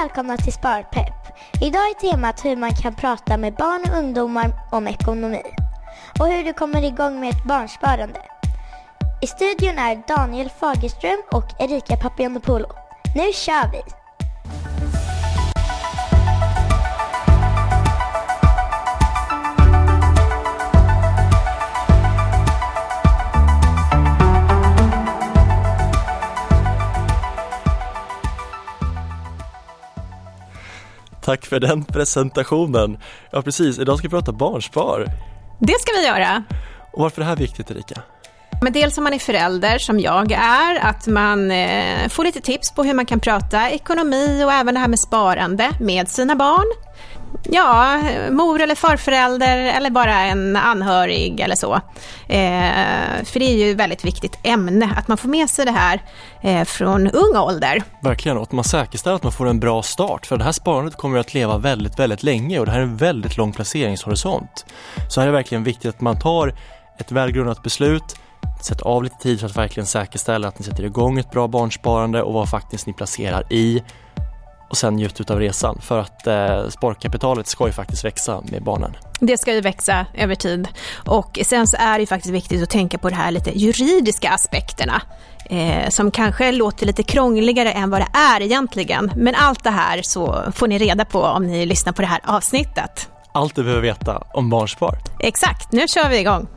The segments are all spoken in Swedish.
välkomna till Sparpepp. Idag är temat hur man kan prata med barn och ungdomar om ekonomi och hur du kommer igång med ett barnsparande. I studion är Daniel Fagerström och Erika Papianopoulou. Nu kör vi! Tack för den presentationen. Ja precis, idag ska vi prata barnspar. Det ska vi göra. Och varför är det här viktigt Erika? Men dels om man är förälder, som jag är, att man eh, får lite tips på hur man kan prata ekonomi och även det här med sparande med sina barn. Ja, mor eller farförälder eller bara en anhörig eller så. Eh, för det är ju ett väldigt viktigt ämne, att man får med sig det här eh, från ung ålder. Verkligen, och att man säkerställer att man får en bra start. För det här sparandet kommer att leva väldigt, väldigt länge och det här är en väldigt lång placeringshorisont. Så här är det verkligen viktigt att man tar ett välgrundat beslut, Sätt av lite tid för att verkligen säkerställa att ni sätter igång ett bra barnsparande och vad faktiskt ni placerar i och sen njut av resan för att eh, sparkapitalet ska ju faktiskt växa med barnen. Det ska ju växa över tid och sen så är det ju faktiskt viktigt att tänka på de här lite juridiska aspekterna eh, som kanske låter lite krångligare än vad det är egentligen. Men allt det här så får ni reda på om ni lyssnar på det här avsnittet. Allt du behöver veta om barnspar. Exakt, nu kör vi igång.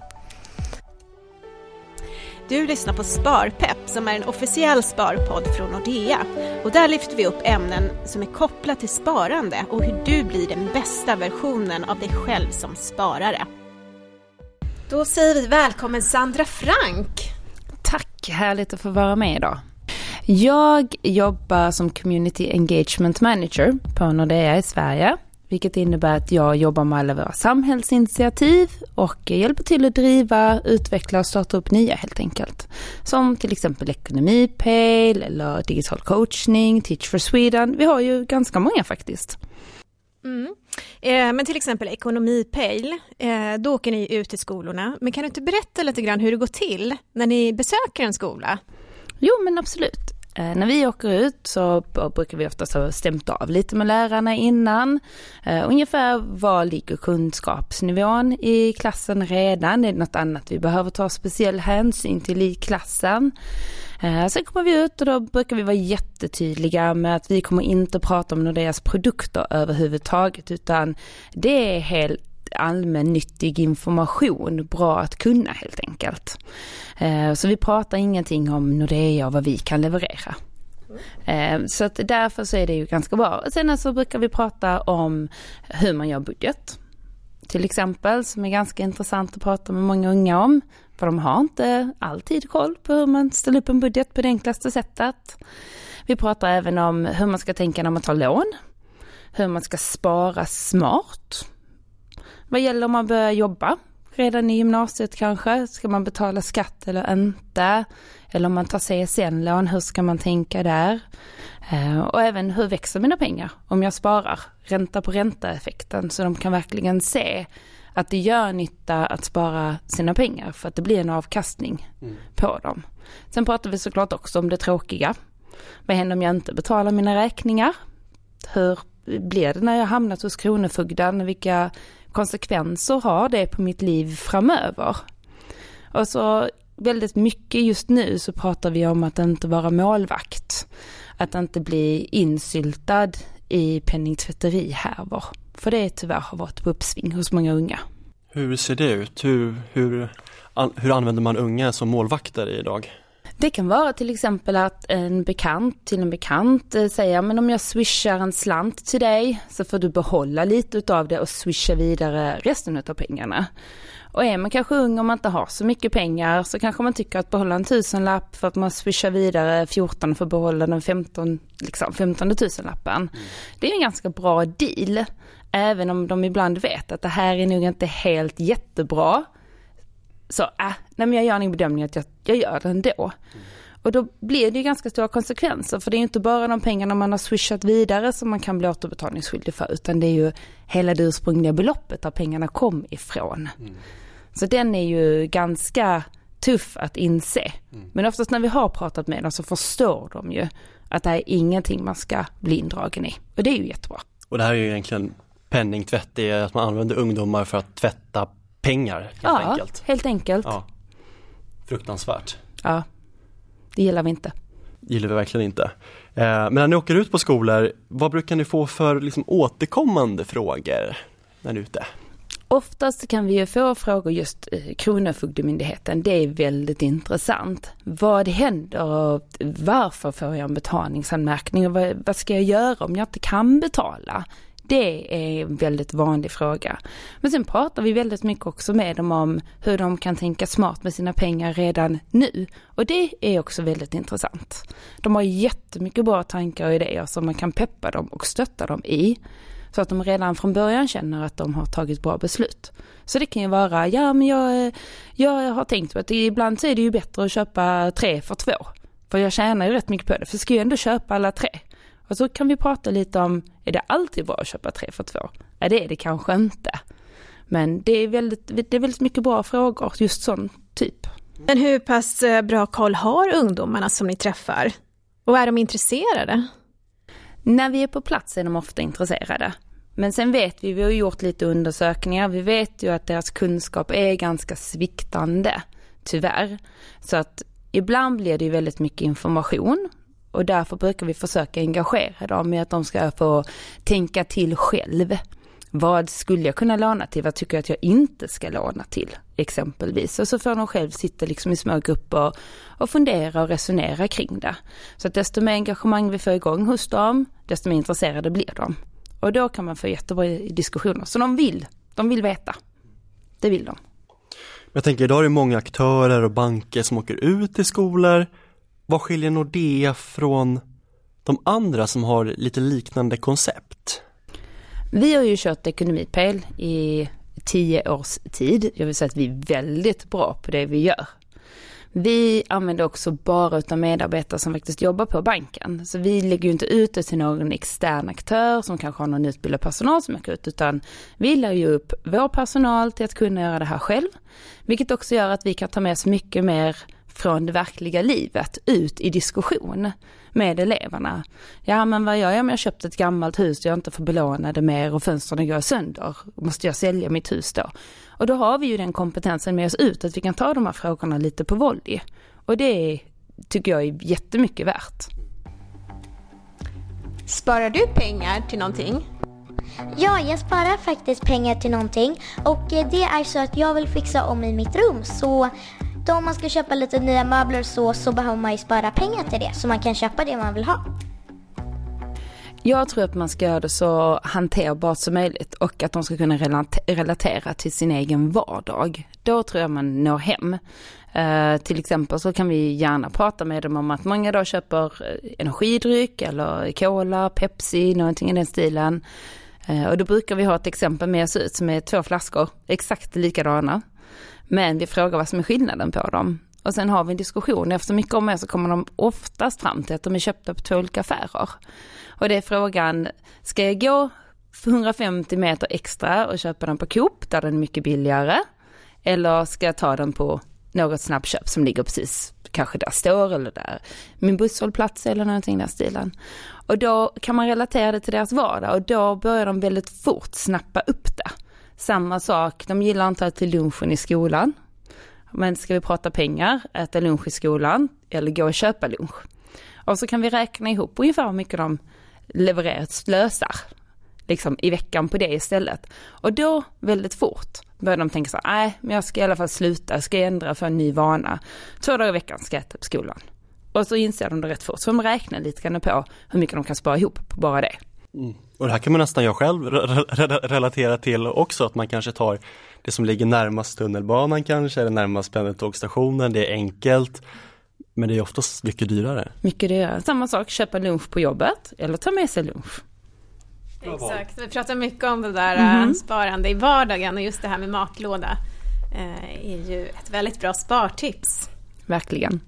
Du lyssnar på Sparpepp som är en officiell sparpodd från Nordea. Och där lyfter vi upp ämnen som är kopplade till sparande och hur du blir den bästa versionen av dig själv som sparare. Då säger vi välkommen Sandra Frank. Tack, härligt att få vara med idag. Jag jobbar som Community Engagement Manager på Nordea i Sverige vilket innebär att jag jobbar med alla våra samhällsinitiativ och hjälper till att driva, utveckla och starta upp nya helt enkelt. Som till exempel Ekonomipejl eller digital coachning, Teach for Sweden. Vi har ju ganska många faktiskt. Mm. Eh, men till exempel Ekonomipejl, eh, då åker ni ut till skolorna. Men kan du inte berätta lite grann hur det går till när ni besöker en skola? Jo men absolut. Eh, när vi åker ut så brukar vi oftast ha stämt av lite med lärarna innan. Eh, ungefär var ligger kunskapsnivån i klassen redan? Är det något annat vi behöver ta speciell hänsyn till i klassen? Eh, sen kommer vi ut och då brukar vi vara jättetydliga med att vi kommer inte prata om Nordeas produkter överhuvudtaget utan det är helt allmännyttig information bra att kunna helt enkelt. Eh, så vi pratar ingenting om Nordea och vad vi kan leverera. Eh, så att därför så är det ju ganska bra. Sen så brukar vi prata om hur man gör budget. Till exempel, som är ganska intressant att prata med många unga om. För de har inte alltid koll på hur man ställer upp en budget på det enklaste sättet. Vi pratar även om hur man ska tänka när man tar lån. Hur man ska spara smart. Vad gäller om man börjar jobba redan i gymnasiet kanske? Ska man betala skatt eller inte? Eller om man tar CSN-lån, hur ska man tänka där? Eh, och även hur växer mina pengar om jag sparar? Ränta på ränta-effekten så de kan verkligen se att det gör nytta att spara sina pengar för att det blir en avkastning mm. på dem. Sen pratar vi såklart också om det tråkiga. Vad händer om jag inte betalar mina räkningar? Hur blir det när jag hamnat hos Kronofogden? Vilka konsekvenser har det på mitt liv framöver? Och så väldigt mycket just nu så pratar vi om att inte vara målvakt. Att inte bli insyltad i penningtvätterihärvor. För det tyvärr har varit på uppsving hos många unga. Hur ser det ut? Hur, hur, hur använder man unga som målvakter idag? Det kan vara till exempel att en bekant till en bekant eh, säger men om jag swishar en slant till dig så får du behålla lite utav det och swisha vidare resten av pengarna. Och är man kanske ung och man inte har så mycket pengar så kanske man tycker att behålla en tusenlapp för att man swishar vidare 14 för att behålla den 15, liksom 15 tusenlappen. Mm. Det är en ganska bra deal. Även om de ibland vet att det här är nog inte helt jättebra så äh, nej men jag gör en bedömning att jag, jag gör det ändå. Mm. Och då blir det ju ganska stora konsekvenser för det är ju inte bara de pengarna man har swishat vidare som man kan bli återbetalningsskyldig för utan det är ju hela det ursprungliga beloppet där pengarna kom ifrån. Mm. Så den är ju ganska tuff att inse. Mm. Men oftast när vi har pratat med dem så förstår de ju att det här är ingenting man ska bli indragen i. Och det är ju jättebra. Och det här är ju egentligen penningtvätt, det är att man använder ungdomar för att tvätta pengar helt ja, enkelt. helt enkelt. Ja. Fruktansvärt. Ja, det gillar vi inte. gillar vi verkligen inte. Eh, men när ni åker ut på skolor, vad brukar ni få för liksom, återkommande frågor när ni är ute? Oftast kan vi ju få frågor just eh, Kronofogdemyndigheten, det är väldigt intressant. Vad händer och varför får jag en betalningsanmärkning och vad, vad ska jag göra om jag inte kan betala? Det är en väldigt vanlig fråga. Men sen pratar vi väldigt mycket också med dem om hur de kan tänka smart med sina pengar redan nu. Och det är också väldigt intressant. De har jättemycket bra tankar och idéer som man kan peppa dem och stötta dem i. Så att de redan från början känner att de har tagit bra beslut. Så det kan ju vara, ja men jag, jag har tänkt på att ibland så är det ju bättre att köpa tre för två. För jag tjänar ju rätt mycket på det, för ska jag ändå köpa alla tre. Och så kan vi prata lite om, är det alltid bra att köpa tre för två? Ja det är det kanske inte. Men det är väldigt, det är väldigt mycket bra frågor, just sån typ. Men hur pass eh, bra koll har ungdomarna som ni träffar? Och är de intresserade? När vi är på plats är de ofta intresserade. Men sen vet vi, vi har gjort lite undersökningar, vi vet ju att deras kunskap är ganska sviktande, tyvärr. Så att ibland blir det ju väldigt mycket information och därför brukar vi försöka engagera dem i att de ska få tänka till själv. Vad skulle jag kunna låna till? Vad tycker jag att jag inte ska låna till? Exempelvis. Och så får de själv sitta liksom i små grupper och fundera och resonera kring det. Så att desto mer engagemang vi får igång hos dem, desto mer intresserade blir de. Och då kan man få jättebra diskussioner. Så de vill, de vill veta. Det vill de. Jag tänker idag är det många aktörer och banker som åker ut till skolor. Vad skiljer Nordea från de andra som har lite liknande koncept? Vi har ju kört ekonomipel i tio års tid. Jag vill säga att vi är väldigt bra på det vi gör. Vi använder också bara utav medarbetare som faktiskt jobbar på banken. Så vi lägger ju inte ut det till någon extern aktör som kanske har någon utbildad personal som åker ut, utan vi lär ju upp vår personal till att kunna göra det här själv. Vilket också gör att vi kan ta med oss mycket mer från det verkliga livet ut i diskussion med eleverna. Ja men vad gör jag om jag köpt ett gammalt hus och jag inte får belåna det mer och fönstren går sönder? Måste jag sälja mitt hus då? Och då har vi ju den kompetensen med oss ut att vi kan ta de här frågorna lite på volley. Och det tycker jag är jättemycket värt. Sparar du pengar till någonting? Ja, jag sparar faktiskt pengar till någonting och eh, det är så att jag vill fixa om i mitt rum så då om man ska köpa lite nya möbler så, så behöver man ju spara pengar till det så man kan köpa det man vill ha. Jag tror att man ska göra det så hanterbart som möjligt och att de ska kunna relatera till sin egen vardag. Då tror jag man når hem. Uh, till exempel så kan vi gärna prata med dem om att många då köper eh, energidryck eller cola, Pepsi, någonting i den stilen. Uh, och då brukar vi ha ett exempel med oss ut som är två flaskor, exakt likadana. Men vi frågar vad som är skillnaden på dem. Och sen har vi en diskussion. Efter mycket om det så kommer de oftast fram till att de är köpta på två olika affärer. Och det är frågan, ska jag gå 150 meter extra och köpa den på Coop där den är mycket billigare? Eller ska jag ta den på något snabbköp som ligger precis kanske där står eller där min busshållplats eller någonting i den stilen. Och då kan man relatera det till deras vardag och då börjar de väldigt fort snappa upp det. Samma sak, de gillar inte att äta lunchen i skolan. Men ska vi prata pengar, äta lunch i skolan eller gå och köpa lunch? Och så kan vi räkna ihop ungefär hur mycket de levererar, slösar liksom i veckan på det istället. Och då väldigt fort börjar de tänka så här, nej men jag ska i alla fall sluta, jag ska ändra för en ny vana. Två dagar i veckan ska jag äta på skolan. Och så inser de det rätt fort, så de räknar lite grann på hur mycket de kan spara ihop på bara det. Mm. Och det här kan man nästan jag själv re re relatera till också, att man kanske tar det som ligger närmast tunnelbanan kanske, eller närmast pendeltågstationen, det är enkelt. Men det är oftast mycket dyrare. Mycket dyrare. Samma sak, köpa lunch på jobbet eller ta med sig lunch. Exakt, vi pratar mycket om det där mm -hmm. sparande i vardagen och just det här med matlåda eh, är ju ett väldigt bra spartips. Verkligen.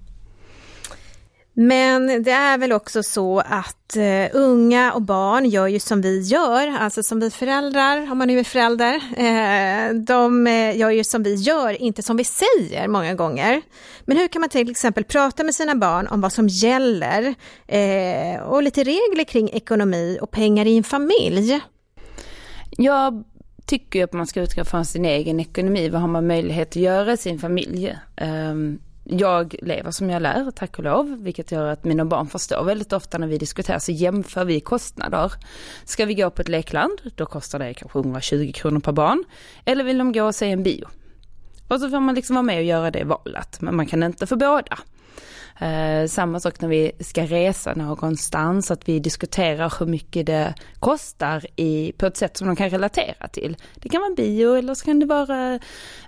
Men det är väl också så att uh, unga och barn gör ju som vi gör, alltså som vi föräldrar, om man nu är förälder, uh, de eh, gör ju som vi gör, inte som vi säger många gånger. Men hur kan man till exempel prata med sina barn om vad som gäller uh, och lite regler kring ekonomi och pengar i en familj? Jag tycker att man ska utgå från sin egen ekonomi. Vad har man möjlighet att göra i sin familj? Um, jag lever som jag lär, tack och lov, vilket gör att mina barn förstår väldigt ofta när vi diskuterar så jämför vi kostnader. Ska vi gå på ett lekland, då kostar det kanske 120 kronor per barn. Eller vill de gå och se en bio? Och så får man liksom vara med och göra det valet, men man kan inte få båda. Eh, samma sak när vi ska resa någonstans, att vi diskuterar hur mycket det kostar i, på ett sätt som de kan relatera till. Det kan vara bio eller så kan det vara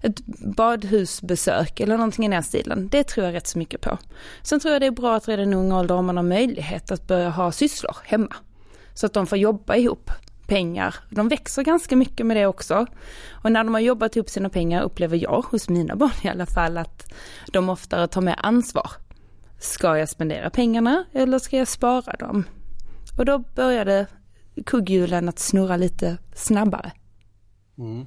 ett badhusbesök eller någonting i den här stilen. Det tror jag rätt så mycket på. Sen tror jag det är bra att redan i ung ålder om man har möjlighet att börja ha sysslor hemma. Så att de får jobba ihop pengar. De växer ganska mycket med det också. Och när de har jobbat ihop sina pengar upplever jag, hos mina barn i alla fall, att de oftare tar med ansvar Ska jag spendera pengarna eller ska jag spara dem? Och då började kugghjulen att snurra lite snabbare. Mm.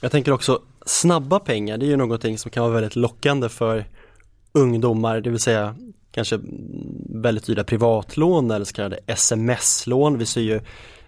Jag tänker också snabba pengar, det är ju någonting som kan vara väldigt lockande för ungdomar, det vill säga kanske väldigt dyra privatlån eller så kallade sms-lån. Vi ser ju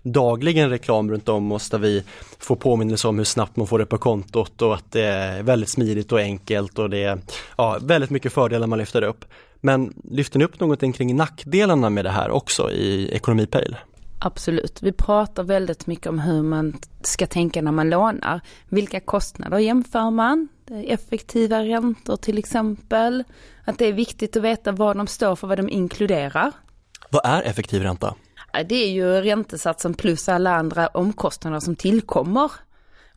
dagligen reklam runt om oss där vi får påminnelse om hur snabbt man får det på kontot och att det är väldigt smidigt och enkelt och det är ja, väldigt mycket fördelar man lyfter upp. Men lyfter ni upp någonting kring nackdelarna med det här också i Ekonomipejl? Absolut. Vi pratar väldigt mycket om hur man ska tänka när man lånar. Vilka kostnader jämför man? Effektiva räntor till exempel. Att det är viktigt att veta vad de står för, vad de inkluderar. Vad är effektiv ränta? Det är ju räntesatsen plus alla andra omkostnader som tillkommer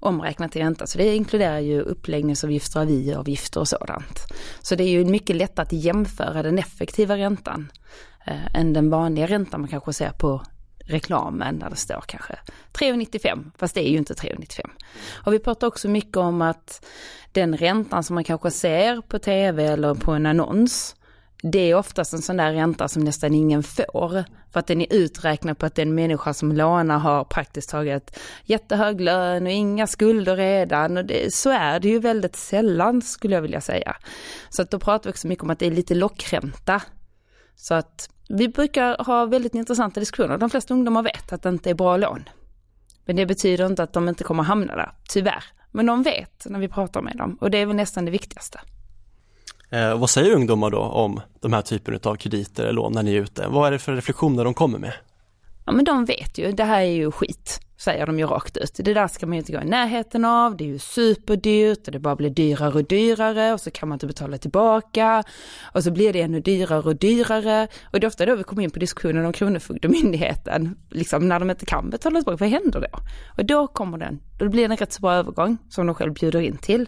omräknat i ränta. Så det inkluderar ju uppläggningsavgifter, aviavgifter och sådant. Så det är ju mycket lättare att jämföra den effektiva räntan eh, än den vanliga räntan man kanske ser på reklamen där det står kanske 3,95 fast det är ju inte 3,95. Och vi pratar också mycket om att den räntan som man kanske ser på tv eller på en annons det är oftast en sån där ränta som nästan ingen får. För att den är uträknad på att den människa som lånar har praktiskt taget jättehög lön och inga skulder redan. Och det, så är det ju väldigt sällan skulle jag vilja säga. Så att då pratar vi också mycket om att det är lite lockränta. Så att vi brukar ha väldigt intressanta diskussioner. De flesta ungdomar vet att det inte är bra lån. Men det betyder inte att de inte kommer hamna där, tyvärr. Men de vet när vi pratar med dem och det är väl nästan det viktigaste. Eh, vad säger ungdomar då om de här typen av krediter eller lån när ni är ute? Vad är det för reflektioner de kommer med? Ja men de vet ju, det här är ju skit, säger de ju rakt ut. Det där ska man ju inte gå i närheten av, det är ju superdyrt och det bara blir dyrare och dyrare och så kan man inte betala tillbaka och så blir det ännu dyrare och dyrare. Och det är ofta då vi kommer in på diskussionen om Kronofogdemyndigheten, liksom när de inte kan betala tillbaka, vad händer då? Och då kommer den, då blir det en rätt så bra övergång som de själv bjuder in till.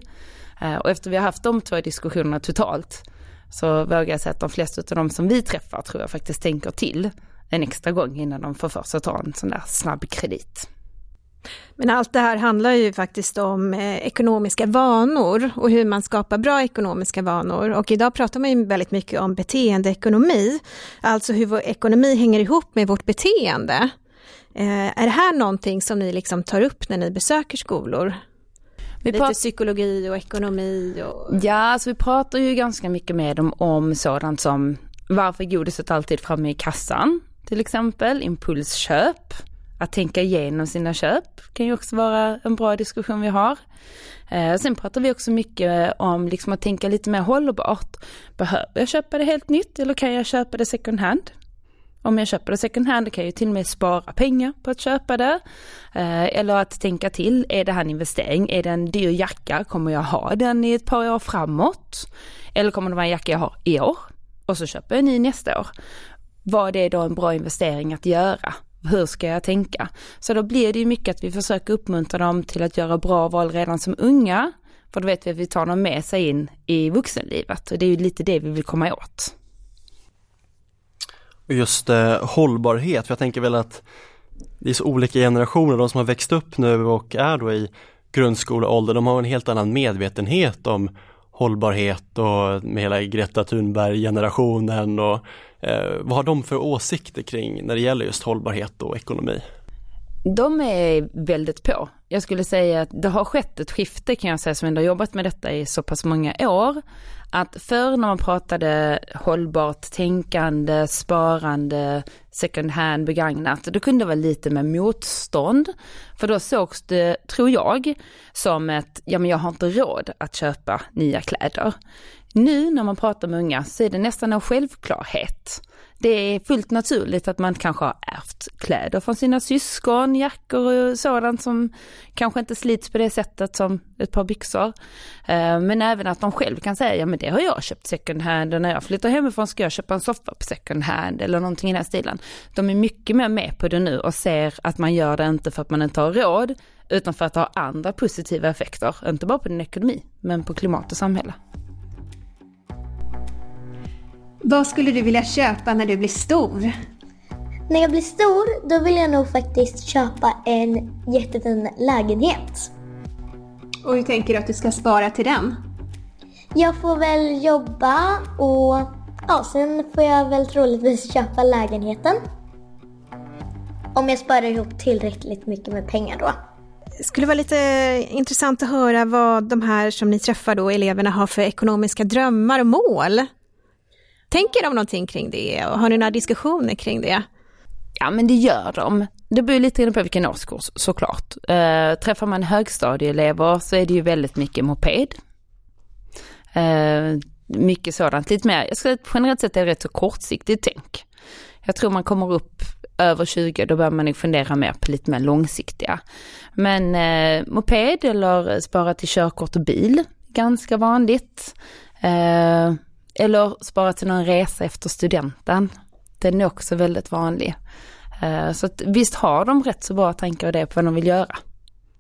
Eh, och efter vi har haft de två diskussionerna totalt så vågar jag säga att de flesta av de som vi träffar tror jag faktiskt tänker till en extra gång innan de får för sig att ta en sån där snabb kredit. Men allt det här handlar ju faktiskt om eh, ekonomiska vanor och hur man skapar bra ekonomiska vanor. Och idag pratar man ju väldigt mycket om beteendeekonomi, alltså hur vår ekonomi hänger ihop med vårt beteende. Eh, är det här någonting som ni liksom tar upp när ni besöker skolor? Vi Lite psykologi och ekonomi och... Ja, alltså vi pratar ju ganska mycket med dem om sådant som varför godiset alltid framme i kassan, till exempel, impulsköp, att tänka igenom sina köp kan ju också vara en bra diskussion vi har. Eh, sen pratar vi också mycket om liksom att tänka lite mer hållbart. Behöver jag köpa det helt nytt eller kan jag köpa det second hand? Om jag köper det second hand kan jag ju till och med spara pengar på att köpa det. Eh, eller att tänka till, är det här en investering? Är det en dyr jacka? Kommer jag ha den i ett par år framåt? Eller kommer det vara en jacka jag har i år? Och så köper jag en ny nästa år. Vad är då en bra investering att göra? Hur ska jag tänka? Så då blir det ju mycket att vi försöker uppmuntra dem till att göra bra val redan som unga. För då vet vi att vi tar dem med sig in i vuxenlivet och det är ju lite det vi vill komma åt. Just eh, hållbarhet, för jag tänker väl att det är så olika generationer, de som har växt upp nu och är då i grundskoleålder, de har en helt annan medvetenhet om hållbarhet och med hela Greta Thunberg-generationen och eh, vad har de för åsikter kring när det gäller just hållbarhet och ekonomi? De är väldigt på. Jag skulle säga att det har skett ett skifte kan jag säga som ändå jobbat med detta i så pass många år. Att förr när man pratade hållbart tänkande, sparande, second hand, begagnat, då kunde det vara lite med motstånd. För då sågs det, tror jag, som ett, ja men jag har inte råd att köpa nya kläder. Nu när man pratar med unga så är det nästan en självklarhet. Det är fullt naturligt att man kanske har ärvt kläder från sina syskon, jackor och sådant som kanske inte slits på det sättet som ett par byxor. Eh, men även att de själv kan säga, ja men det har jag köpt second hand och när jag flyttar hemifrån ska jag köpa en soffa på second hand eller någonting i den här stilen. De är mycket mer med på det nu och ser att man gör det inte för att man inte har råd utan för att det har andra positiva effekter, inte bara på din ekonomi men på klimat och samhälle. Vad skulle du vilja köpa när du blir stor? När jag blir stor, då vill jag nog faktiskt köpa en jättefin lägenhet. Och hur tänker du att du ska spara till den? Jag får väl jobba och ja, sen får jag väl troligtvis köpa lägenheten. Om jag sparar ihop tillräckligt mycket med pengar då. Det skulle vara lite intressant att höra vad de här som ni träffar då, eleverna, har för ekonomiska drömmar och mål. Tänker de någonting kring det och har ni några diskussioner kring det? Ja men det gör de. Det beror lite på vilken årskurs såklart. Eh, träffar man högstadieelever så är det ju väldigt mycket moped. Eh, mycket sådant, lite mer, jag ska generellt sett är det rätt så kortsiktigt tänk. Jag tror man kommer upp över 20, då börjar man fundera mer på lite mer långsiktiga. Men eh, moped eller spara till körkort och bil, ganska vanligt. Eh, eller spara till någon resa efter studenten. Den är också väldigt vanlig. Eh, så att visst har de rätt så bra tankar och det på vad de vill göra.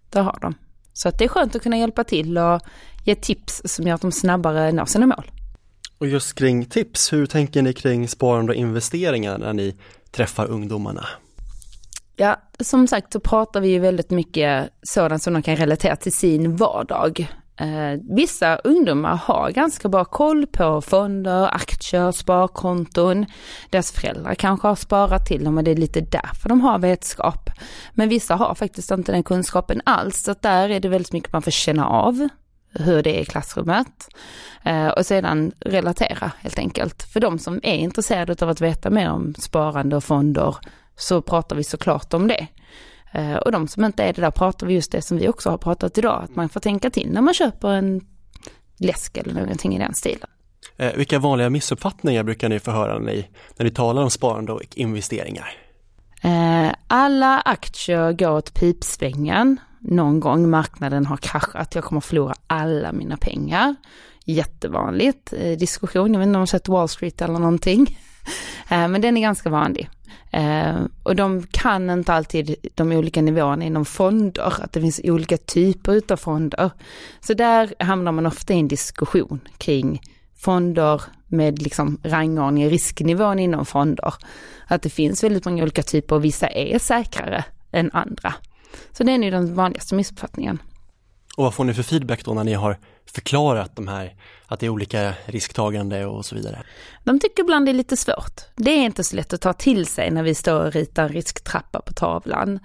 Det har de. Så att det är skönt att kunna hjälpa till och ge tips som gör att de snabbare når sina mål. Och just kring tips, hur tänker ni kring sparande och investeringar när ni träffar ungdomarna? Ja, som sagt så pratar vi ju väldigt mycket sådant som de kan relatera till sin vardag. Eh, vissa ungdomar har ganska bra koll på fonder, aktier, sparkonton. Deras föräldrar kanske har sparat till dem och det är lite därför de har vetskap. Men vissa har faktiskt inte den kunskapen alls, så där är det väldigt mycket man får känna av hur det är i klassrummet. Eh, och sedan relatera helt enkelt. För de som är intresserade av att veta mer om sparande och fonder så pratar vi såklart om det. Eh, och de som inte är det där pratar vi just det som vi också har pratat idag, att man får tänka till när man köper en läsk eller någonting i den stilen. Eh, vilka vanliga missuppfattningar brukar ni få höra när ni, när ni talar om sparande och investeringar? Eh, alla aktier går åt pipsvängen. Någon gång marknaden har kraschat, jag kommer förlora alla mina pengar. Jättevanligt diskussion, jag vet inte om du har sett Wall Street eller någonting. Eh, men den är ganska vanlig. Eh, och de kan inte alltid de olika nivåerna inom fonder, att det finns olika typer utav fonder. Så där hamnar man ofta i en diskussion kring fonder med liksom rangordning risknivån inom fonder. Att det finns väldigt många olika typer och vissa är säkrare än andra. Så det är ju den vanligaste missuppfattningen. Och vad får ni för feedback då när ni har förklarat de här, att det är olika risktagande och så vidare? De tycker ibland det är lite svårt. Det är inte så lätt att ta till sig när vi står och ritar en risktrappa på tavlan.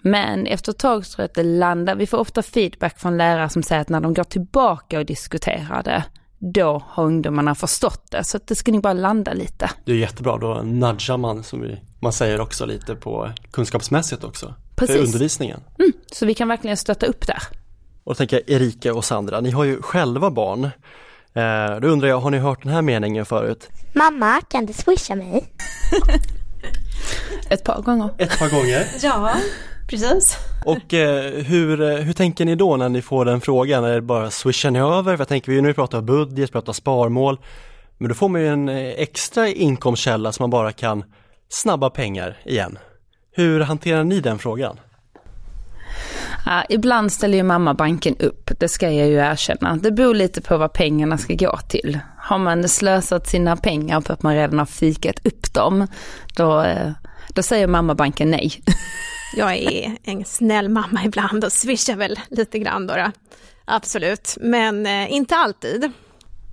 Men efter ett tag tror jag att det landar, vi får ofta feedback från lärare som säger att när de går tillbaka och diskuterar det, då har ungdomarna förstått det. Så det ska ni bara landa lite. Det är jättebra, då nudgar man som man säger också lite på kunskapsmässigt också. Precis. För undervisningen. Mm, så vi kan verkligen stötta upp där. Och då tänker jag Erika och Sandra, ni har ju själva barn. Eh, då undrar jag, har ni hört den här meningen förut? Mamma, kan du swisha mig? Ett par gånger. Ett par gånger? ja, precis. Och eh, hur, eh, hur tänker ni då när ni får den frågan? Är det bara swishar ni över? För jag tänker vi nu pratar budget, pratar sparmål. Men då får man ju en eh, extra inkomstkälla som man bara kan snabba pengar igen. Hur hanterar ni den frågan? Ja, ibland ställer ju mamma banken upp, det ska jag ju erkänna. Det beror lite på vad pengarna ska gå till. Har man slösat sina pengar på att man redan har fikat upp dem, då, eh, då säger mamma banken nej. Jag är en snäll mamma ibland och swishar väl lite grann då. då. Absolut, men eh, inte alltid.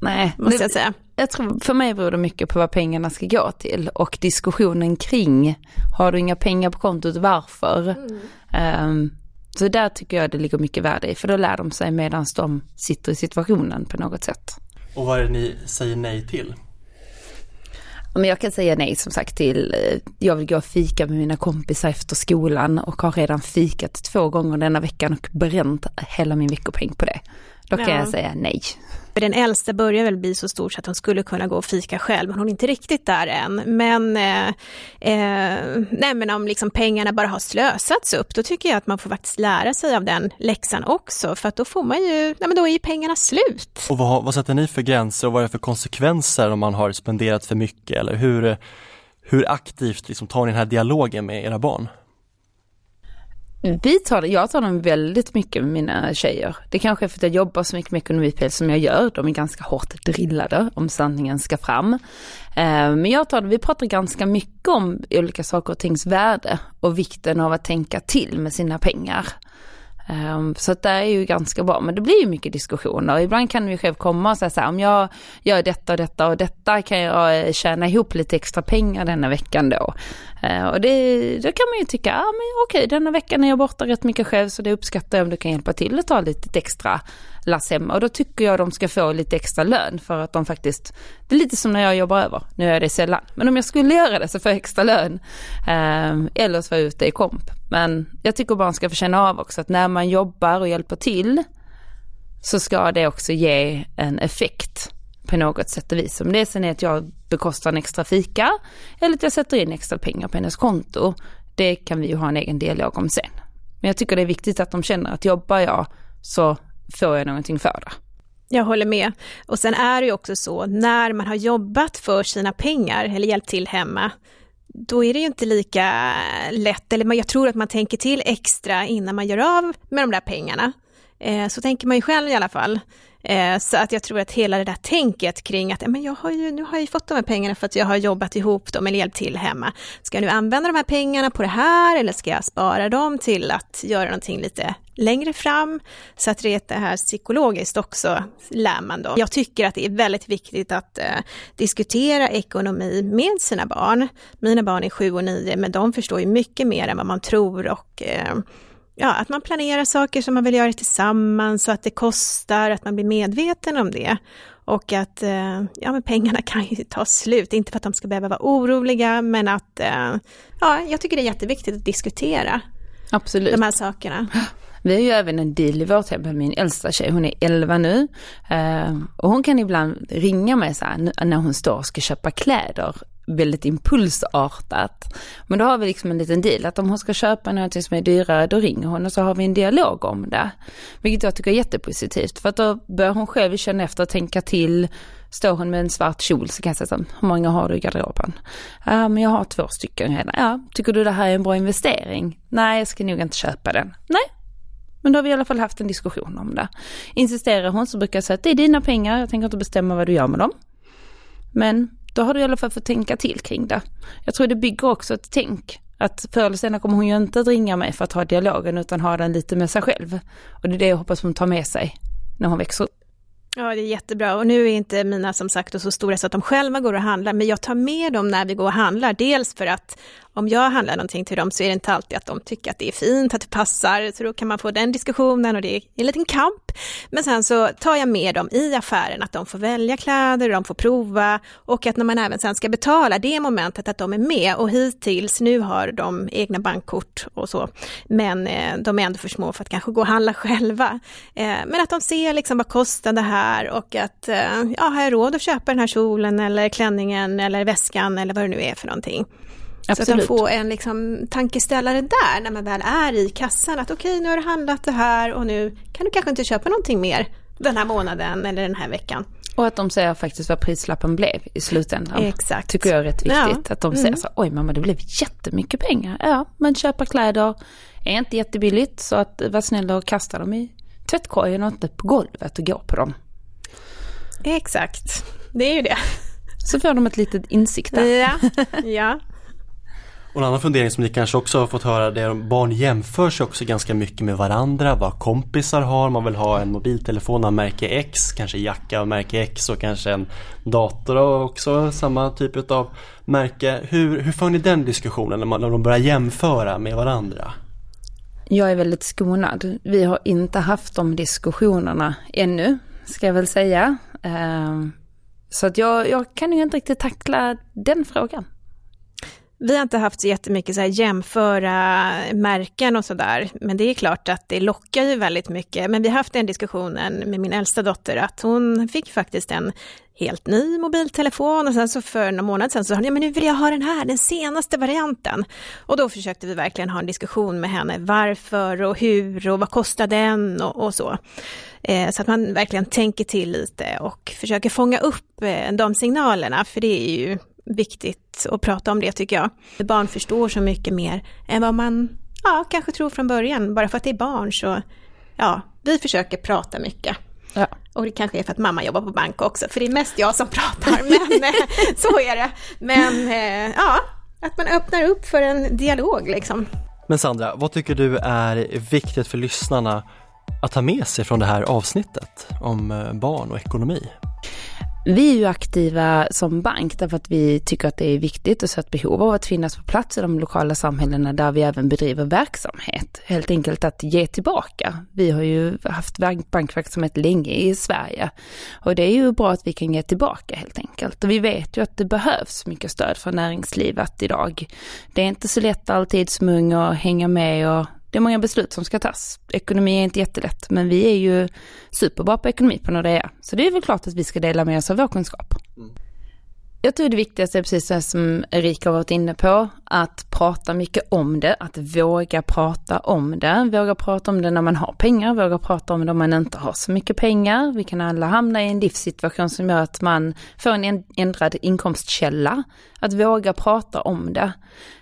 Nej, måste jag säga. Jag tror, för mig beror det mycket på vad pengarna ska gå till och diskussionen kring, har du inga pengar på kontot, varför? Mm. Um, så där tycker jag det ligger mycket värde i, för då lär de sig medan de sitter i situationen på något sätt. Och vad är det ni säger nej till? Men jag kan säga nej som sagt till, eh, jag vill gå och fika med mina kompisar efter skolan och har redan fikat två gånger denna veckan och bränt hela min veckopeng på det. Då kan ja. jag säga nej. Den äldsta börjar väl bli så stor så att hon skulle kunna gå och fika själv, men hon är inte riktigt där än. Men, eh, eh, nej, men om liksom pengarna bara har slösats upp, då tycker jag att man får faktiskt lära sig av den läxan också, för att då får man ju, nej men då är ju pengarna slut. Och vad, vad sätter ni för gränser och vad är det för konsekvenser om man har spenderat för mycket eller hur, hur aktivt liksom tar ni den här dialogen med era barn? Vi tar jag tar dem väldigt mycket med mina tjejer. Det kanske är för att jag jobbar så mycket med ekonomipel som jag gör. De är ganska hårt drillade om sanningen ska fram. Eh, men jag tar det, vi pratar ganska mycket om olika saker och tings värde och vikten av att tänka till med sina pengar. Eh, så att det är ju ganska bra, men det blir ju mycket diskussioner. Ibland kan vi själv komma och säga så här, om jag gör detta och detta och detta kan jag eh, tjäna ihop lite extra pengar denna veckan då. Eh, och det, då kan man ju tycka, ja men okej denna veckan är jag borta rätt mycket själv så det uppskattar jag om du kan hjälpa till att ta lite extra lass hemma. Och då tycker jag de ska få lite extra lön för att de faktiskt, det är lite som när jag jobbar över, nu gör jag det sällan, men om jag skulle göra det så får jag extra lön. Ehm, eller så får jag ut det i komp. Men jag tycker barn ska få känna av också att när man jobbar och hjälper till så ska det också ge en effekt på något sätt och vis. Om det sen är att jag bekostar en extra fika eller att jag sätter in extra pengar på hennes konto. Det kan vi ju ha en egen dialog om sen. Men jag tycker det är viktigt att de känner att jobbar jag så får jag någonting för det. Jag håller med. Och sen är det ju också så, när man har jobbat för sina pengar eller hjälpt till hemma, då är det ju inte lika lätt, eller jag tror att man tänker till extra innan man gör av med de där pengarna. Eh, så tänker man ju själv i alla fall. Eh, så att jag tror att hela det där tänket kring att men jag har ju, nu har jag ju fått de här pengarna för att jag har jobbat ihop dem eller hjälpt till hemma. Ska jag nu använda de här pengarna på det här eller ska jag spara dem till att göra någonting lite längre fram? Så att det här psykologiskt också lär man då. Jag tycker att det är väldigt viktigt att eh, diskutera ekonomi med sina barn. Mina barn är sju och nio, men de förstår ju mycket mer än vad man tror och eh, ja, att man planerar saker som man vill göra tillsammans så att det kostar, att man blir medveten om det. Och att eh, ja, men pengarna kan ju ta slut, inte för att de ska behöva vara oroliga, men att eh, ja, jag tycker det är jätteviktigt att diskutera Absolut. de här sakerna. Vi har ju även en deal i vårt hem med min äldsta tjej, hon är 11 nu. Eh, och hon kan ibland ringa mig så här, när hon står och ska köpa kläder väldigt impulsartat. Men då har vi liksom en liten deal att om hon ska köpa någonting som är dyrare då ringer hon och så har vi en dialog om det. Vilket jag tycker är jättepositivt för att då börjar hon själv känna efter och tänka till. Står hon med en svart kjol så kan jag säga så hur många har du i garderoben? Ja men jag har två stycken redan. Ja, tycker du det här är en bra investering? Nej jag ska nog inte köpa den. Nej, men då har vi i alla fall haft en diskussion om det. Insisterar hon så brukar jag säga att det är dina pengar, jag tänker inte bestämma vad du gör med dem. Men då har du i alla fall fått tänka till kring det. Jag tror det bygger också ett tänk. Att förr eller senare kommer hon ju inte att ringa mig för att ha dialogen utan ha den lite med sig själv. Och det är det jag hoppas hon tar med sig när hon växer upp. Ja, det är jättebra. Och nu är inte mina som sagt så stora så att de själva går och handlar, men jag tar med dem när vi går och handlar. Dels för att om jag handlar någonting till dem så är det inte alltid att de tycker att det är fint, att det passar, så då kan man få den diskussionen och det är en liten kamp. Men sen så tar jag med dem i affären, att de får välja kläder, de får prova och att när man även sen ska betala, det momentet att de är med och hittills, nu har de egna bankkort och så, men eh, de är ändå för små för att kanske gå och handla själva. Eh, men att de ser liksom vad kostar det här och att, eh, ja, har jag råd att köpa den här kjolen eller klänningen eller väskan eller vad det nu är för någonting. Absolut. Så att de får en liksom tankeställare där när man väl är i kassan. Att okej, okay, nu har du handlat det här och nu kan du kanske inte köpa någonting mer den här månaden eller den här veckan. Och att de säger faktiskt vad prislappen blev i slutändan. Exakt. Tycker jag är rätt viktigt. Ja. Att de säger mm. så, oj mamma det blev jättemycket pengar. Ja, men köpa kläder är inte jättebilligt så att var snäll och kasta dem i tvättkorgen och inte på golvet och gå på dem. Exakt, det är ju det. Så får de ett litet insikt där. Ja, ja. Och en annan fundering som ni kanske också har fått höra det är att barn jämför sig också ganska mycket med varandra, vad kompisar har, man vill ha en mobiltelefon av märke X, kanske jacka av märke X och kanske en dator av också samma typ av märke. Hur, hur för ni den diskussionen när, man, när de börjar jämföra med varandra? Jag är väldigt skonad. Vi har inte haft de diskussionerna ännu, ska jag väl säga. Ehm, så att jag, jag kan ju inte riktigt tackla den frågan. Vi har inte haft så jättemycket så här jämföra märken och sådär, men det är klart att det lockar ju väldigt mycket. Men vi har haft den diskussionen med min äldsta dotter, att hon fick faktiskt en helt ny mobiltelefon och sen så för några månader sedan så sa hon, ja men nu vill jag ha den här, den senaste varianten. Och då försökte vi verkligen ha en diskussion med henne, varför och hur och vad kostar den och, och så. Eh, så att man verkligen tänker till lite och försöker fånga upp eh, de signalerna, för det är ju viktigt att prata om det tycker jag. Barn förstår så mycket mer än vad man ja, kanske tror från början. Bara för att det är barn så, ja, vi försöker prata mycket. Ja. Och det kanske är för att mamma jobbar på bank också, för det är mest jag som pratar, men eh, så är det. Men eh, ja, att man öppnar upp för en dialog liksom. Men Sandra, vad tycker du är viktigt för lyssnarna att ta med sig från det här avsnittet om eh, barn och ekonomi? Vi är ju aktiva som bank därför att vi tycker att det är viktigt och så ett behov av att finnas på plats i de lokala samhällena där vi även bedriver verksamhet. Helt enkelt att ge tillbaka. Vi har ju haft bankverksamhet länge i Sverige och det är ju bra att vi kan ge tillbaka helt enkelt. Och vi vet ju att det behövs mycket stöd från näringslivet idag. Det är inte så lätt alltid som ung att hänga med och det är många beslut som ska tas. Ekonomi är inte jättelätt, men vi är ju superbra på ekonomi på Nordea. Så det är väl klart att vi ska dela med oss av vår kunskap. Mm. Jag tror det viktigaste är precis det som Erika har varit inne på, att prata mycket om det, att våga prata om det. Våga prata om det när man har pengar, våga prata om det om man inte har så mycket pengar. Vi kan alla hamna i en livssituation som gör att man får en ändrad inkomstkälla. Att våga prata om det.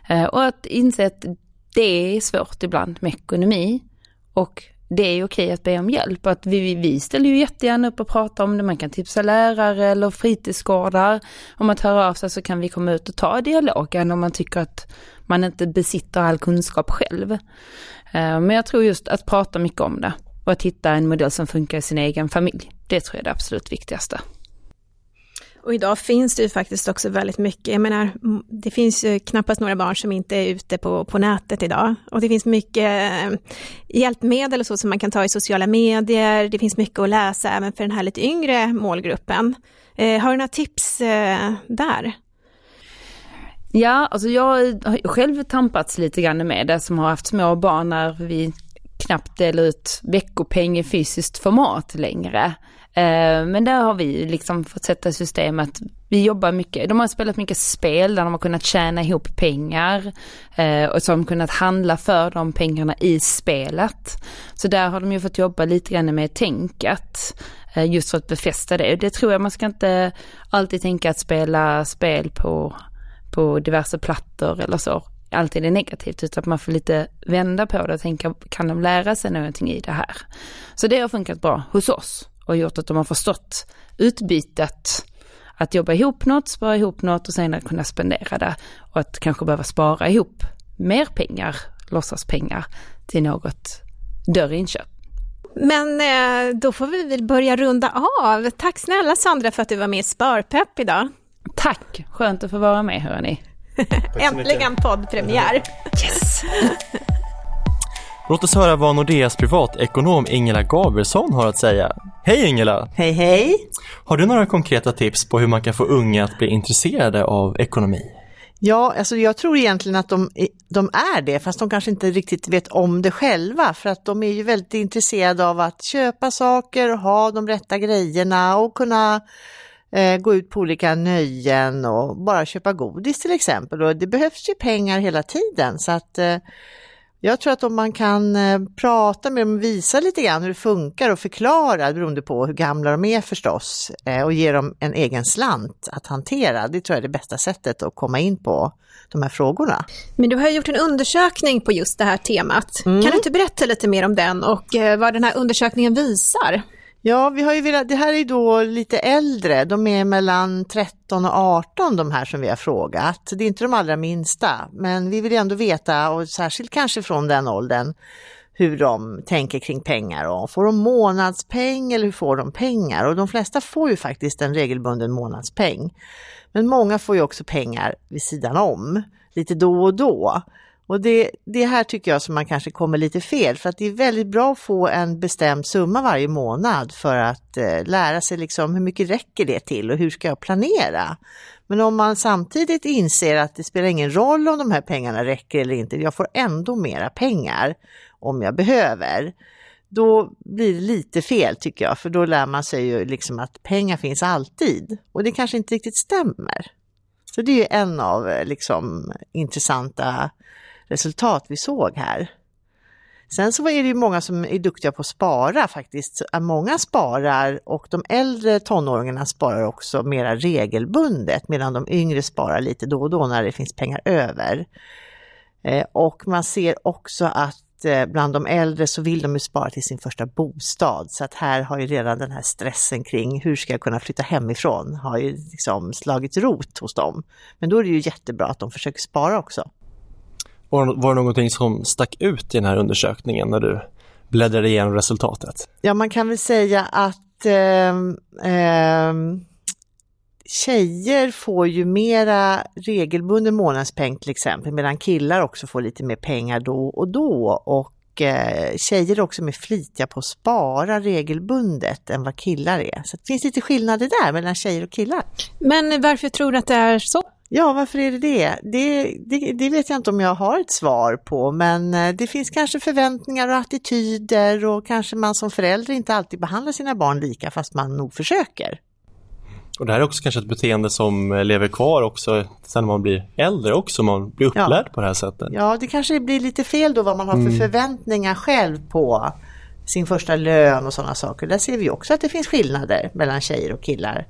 Eh, och att inse att det är svårt ibland med ekonomi och det är okej att be om hjälp. Att vi, vi ställer ju jättegärna upp och pratar om det. Man kan tipsa lärare eller fritidsgårdar om att höra av sig så kan vi komma ut och ta dialogen om man tycker att man inte besitter all kunskap själv. Eh, men jag tror just att prata mycket om det och att hitta en modell som funkar i sin egen familj. Det tror jag är det absolut viktigaste. Och idag finns det ju faktiskt också väldigt mycket, jag menar, det finns ju knappast några barn som inte är ute på, på nätet idag. Och det finns mycket eh, hjälpmedel och så som man kan ta i sociala medier, det finns mycket att läsa även för den här lite yngre målgruppen. Eh, har du några tips eh, där? Ja, alltså jag har själv tampats lite grann med det som har haft små barn när vi knappt delar ut veckopeng i fysiskt format längre. Eh, men där har vi liksom fått sätta system att vi jobbar mycket, de har spelat mycket spel där de har kunnat tjäna ihop pengar eh, och som kunnat handla för de pengarna i spelet. Så där har de ju fått jobba lite grann med tänket eh, just för att befästa det. Det tror jag man ska inte alltid tänka att spela spel på, på diverse plattor eller så alltid är negativt utan att man får lite vända på det och tänka kan de lära sig någonting i det här. Så det har funkat bra hos oss och gjort att de har förstått utbytet att jobba ihop något, spara ihop något och senare kunna spendera det och att kanske behöva spara ihop mer pengar, låtsaspengar till något större inköp. Men eh, då får vi väl börja runda av. Tack snälla Sandra för att du var med i Sparpepp idag. Tack, skönt att få vara med hörni. Äntligen poddpremiär. Yes! Låt oss höra vad Nordeas privatekonom Ingela Gabrielsson har att säga. Hej Ingela! Hej hej! Har du några konkreta tips på hur man kan få unga att bli intresserade av ekonomi? Ja, alltså jag tror egentligen att de, de är det, fast de kanske inte riktigt vet om det själva, för att de är ju väldigt intresserade av att köpa saker, ha de rätta grejerna och kunna eh, gå ut på olika nöjen och bara köpa godis till exempel. Och det behövs ju pengar hela tiden, så att eh, jag tror att om man kan eh, prata med dem, visa lite grann hur det funkar och förklara, beroende på hur gamla de är förstås, eh, och ge dem en egen slant att hantera, det tror jag är det bästa sättet att komma in på de här frågorna. Men du har gjort en undersökning på just det här temat. Mm. Kan du inte berätta lite mer om den och eh, vad den här undersökningen visar? Ja, vi har ju velat, det här är ju då lite äldre, de är mellan 13 och 18 de här som vi har frågat. Det är inte de allra minsta, men vi vill ändå veta, och särskilt kanske från den åldern, hur de tänker kring pengar. Och får de månadspeng eller hur får de pengar? Och de flesta får ju faktiskt en regelbunden månadspeng. Men många får ju också pengar vid sidan om, lite då och då. Och det, det här tycker jag som man kanske kommer lite fel för att det är väldigt bra att få en bestämd summa varje månad för att eh, lära sig liksom hur mycket räcker det till och hur ska jag planera. Men om man samtidigt inser att det spelar ingen roll om de här pengarna räcker eller inte, jag får ändå mera pengar om jag behöver. Då blir det lite fel tycker jag, för då lär man sig ju liksom att pengar finns alltid och det kanske inte riktigt stämmer. Så det är ju en av eh, liksom intressanta resultat vi såg här. Sen så är det ju många som är duktiga på att spara faktiskt. Många sparar och de äldre tonåringarna sparar också mera regelbundet medan de yngre sparar lite då och då när det finns pengar över. Eh, och man ser också att eh, bland de äldre så vill de ju spara till sin första bostad. Så att här har ju redan den här stressen kring hur ska jag kunna flytta hemifrån har ju liksom slagit rot hos dem. Men då är det ju jättebra att de försöker spara också. Var, var det någonting som stack ut i den här undersökningen när du bläddrade igenom resultatet? Ja, man kan väl säga att eh, eh, tjejer får ju mera regelbunden månadspeng till exempel, medan killar också får lite mer pengar då och då. Och eh, tjejer är också mer flitiga på att spara regelbundet än vad killar är. Så det finns lite skillnader där mellan tjejer och killar. Men varför tror du att det är så? Ja, varför är det det? det? Det, det? vet jag inte om jag har ett svar på, men eh, det finns kanske förväntningar och attityder och kanske man som förälder inte alltid behandlar sina barn lika fast man nog försöker. Och det här är också kanske ett beteende som eh, lever kvar också sen man blir äldre också, man blir upplärd ja. på det här sättet. Ja, det kanske blir lite fel då vad man har för mm. förväntningar själv på sin första lön och sådana saker. Där ser vi också att det finns skillnader mellan tjejer och killar.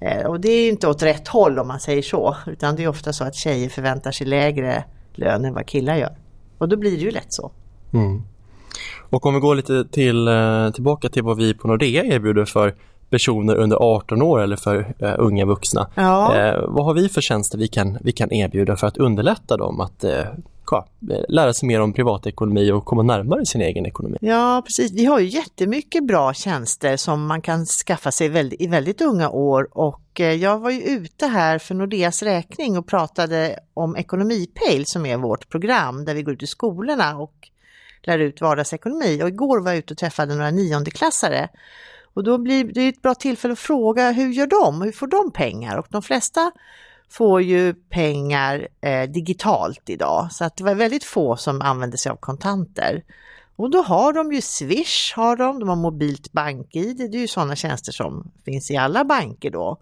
Eh, och det är inte åt rätt håll om man säger så, utan det är ofta så att tjejer förväntar sig lägre lön än vad killar gör. Och då blir det ju lätt så. Mm. Och om vi går lite till, eh, tillbaka till vad vi på Nordea erbjuder för personer under 18 år eller för uh, unga vuxna. Ja. Eh, vad har vi för tjänster vi kan, vi kan erbjuda för att underlätta dem att uh, lära sig mer om privatekonomi och komma närmare sin egen ekonomi. Ja, precis. Vi har ju jättemycket bra tjänster som man kan skaffa sig väldigt, i väldigt unga år och eh, jag var ju ute här för Nordeas räkning och pratade om Ekonomipejl som är vårt program där vi går ut i skolorna och lär ut vardagsekonomi. Och igår var jag ute och träffade några niondeklassare och då blir det ett bra tillfälle att fråga hur gör de? Hur får de pengar? Och de flesta får ju pengar eh, digitalt idag så att det var väldigt få som använde sig av kontanter. Och då har de ju Swish, har de, de har mobilt bank-id, det är ju sådana tjänster som finns i alla banker då.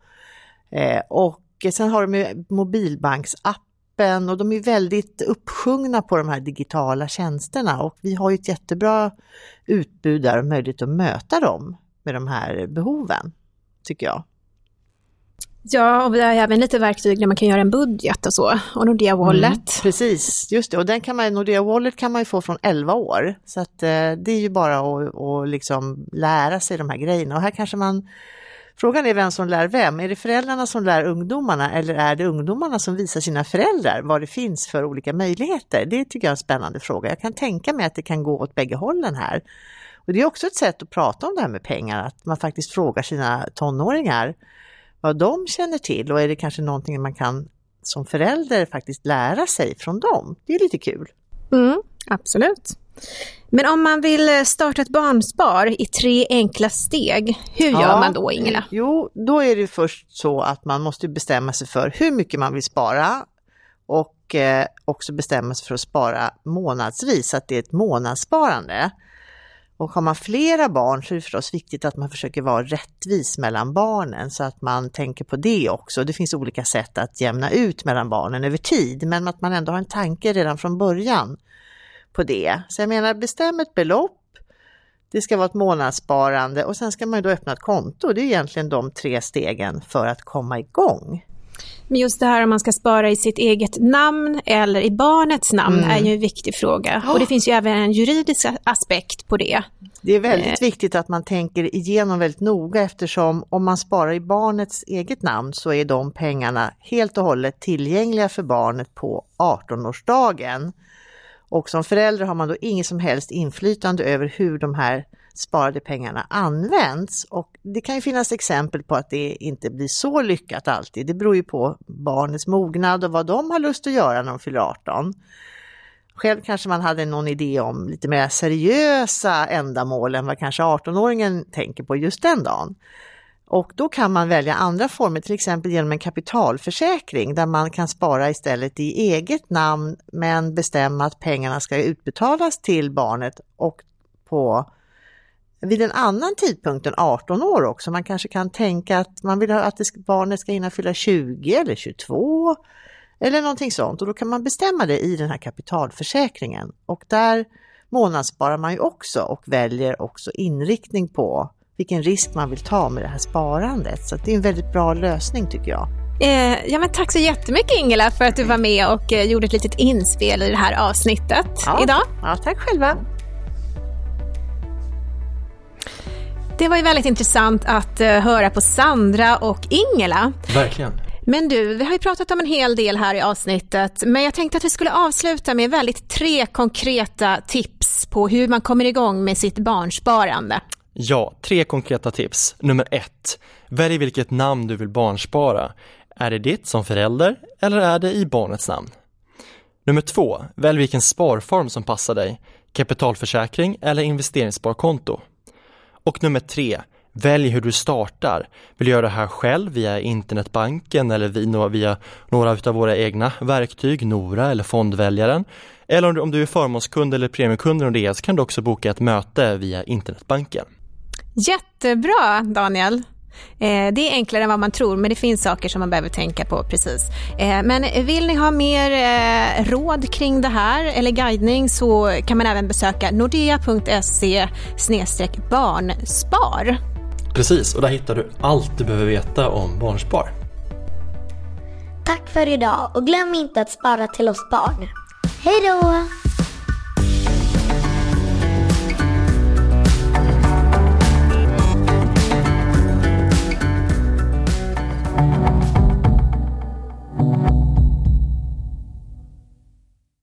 Eh, och sen har de ju mobilbanksappen och de är väldigt uppsjungna på de här digitala tjänsterna och vi har ju ett jättebra utbud där och möjlighet att möta dem med de här behoven, tycker jag. Ja, och vi har även lite verktyg där man kan göra en budget och så, och Nordea Wallet. Mm, precis, just det, och den kan man, Nordea Wallet kan man ju få från 11 år. Så att eh, det är ju bara att, att liksom lära sig de här grejerna och här kanske man Frågan är vem som lär vem. Är det föräldrarna som lär ungdomarna eller är det ungdomarna som visar sina föräldrar vad det finns för olika möjligheter? Det tycker jag är en spännande fråga. Jag kan tänka mig att det kan gå åt bägge hållen här. Och Det är också ett sätt att prata om det här med pengar, att man faktiskt frågar sina tonåringar vad de känner till och är det kanske någonting man kan som förälder faktiskt lära sig från dem. Det är lite kul. Mm, absolut. Men om man vill starta ett barnspar i tre enkla steg, hur ja, gör man då Ingela? Jo, då är det först så att man måste bestämma sig för hur mycket man vill spara och eh, också bestämma sig för att spara månadsvis, att det är ett månadssparande. Och har man flera barn så är det förstås viktigt att man försöker vara rättvis mellan barnen så att man tänker på det också. Det finns olika sätt att jämna ut mellan barnen över tid men att man ändå har en tanke redan från början på det. Så jag menar bestäm ett belopp, det ska vara ett månadssparande och sen ska man då öppna ett konto. Det är egentligen de tre stegen för att komma igång. Men just det här om man ska spara i sitt eget namn eller i barnets namn mm. är ju en viktig fråga. Och det finns ju även en juridisk aspekt på det. Det är väldigt eh. viktigt att man tänker igenom väldigt noga eftersom om man sparar i barnets eget namn så är de pengarna helt och hållet tillgängliga för barnet på 18-årsdagen. Och som förälder har man då inget som helst inflytande över hur de här sparade pengarna används. Och det kan ju finnas exempel på att det inte blir så lyckat alltid. Det beror ju på barnets mognad och vad de har lust att göra när de fyller 18. Själv kanske man hade någon idé om lite mer seriösa ändamål än vad kanske 18-åringen tänker på just den dagen. Och då kan man välja andra former, till exempel genom en kapitalförsäkring där man kan spara istället i eget namn men bestämma att pengarna ska utbetalas till barnet och på vid en annan tidpunkt än 18 år också. Man kanske kan tänka att man vill att barnet ska hinna fylla 20 eller 22 eller någonting sånt och då kan man bestämma det i den här kapitalförsäkringen och där månadssparar man ju också och väljer också inriktning på vilken risk man vill ta med det här sparandet. Så det är en väldigt bra lösning tycker jag. Eh, ja, men tack så jättemycket Ingela för att du var med och eh, gjorde ett litet inspel i det här avsnittet ja. idag. Ja, tack själva. Det var ju väldigt intressant att uh, höra på Sandra och Ingela. Verkligen. Men du, vi har ju pratat om en hel del här i avsnittet, men jag tänkte att vi skulle avsluta med väldigt tre konkreta tips på hur man kommer igång med sitt barnsparande. Ja, tre konkreta tips. Nummer ett, välj vilket namn du vill barnspara. Är det ditt som förälder eller är det i barnets namn? Nummer två, välj vilken sparform som passar dig. Kapitalförsäkring eller investeringssparkonto. Och nummer tre, välj hur du startar. Vill du göra det här själv via internetbanken eller via några av våra egna verktyg, Nora eller fondväljaren. Eller om du är förmånskund eller premiekund i det så kan du också boka ett möte via internetbanken. Jättebra Daniel! Eh, det är enklare än vad man tror, men det finns saker som man behöver tänka på precis. Eh, men vill ni ha mer eh, råd kring det här eller guidning så kan man även besöka nordea.se barnspar. Precis, och där hittar du allt du behöver veta om barnspar. Tack för idag och glöm inte att spara till oss barn. Hej då!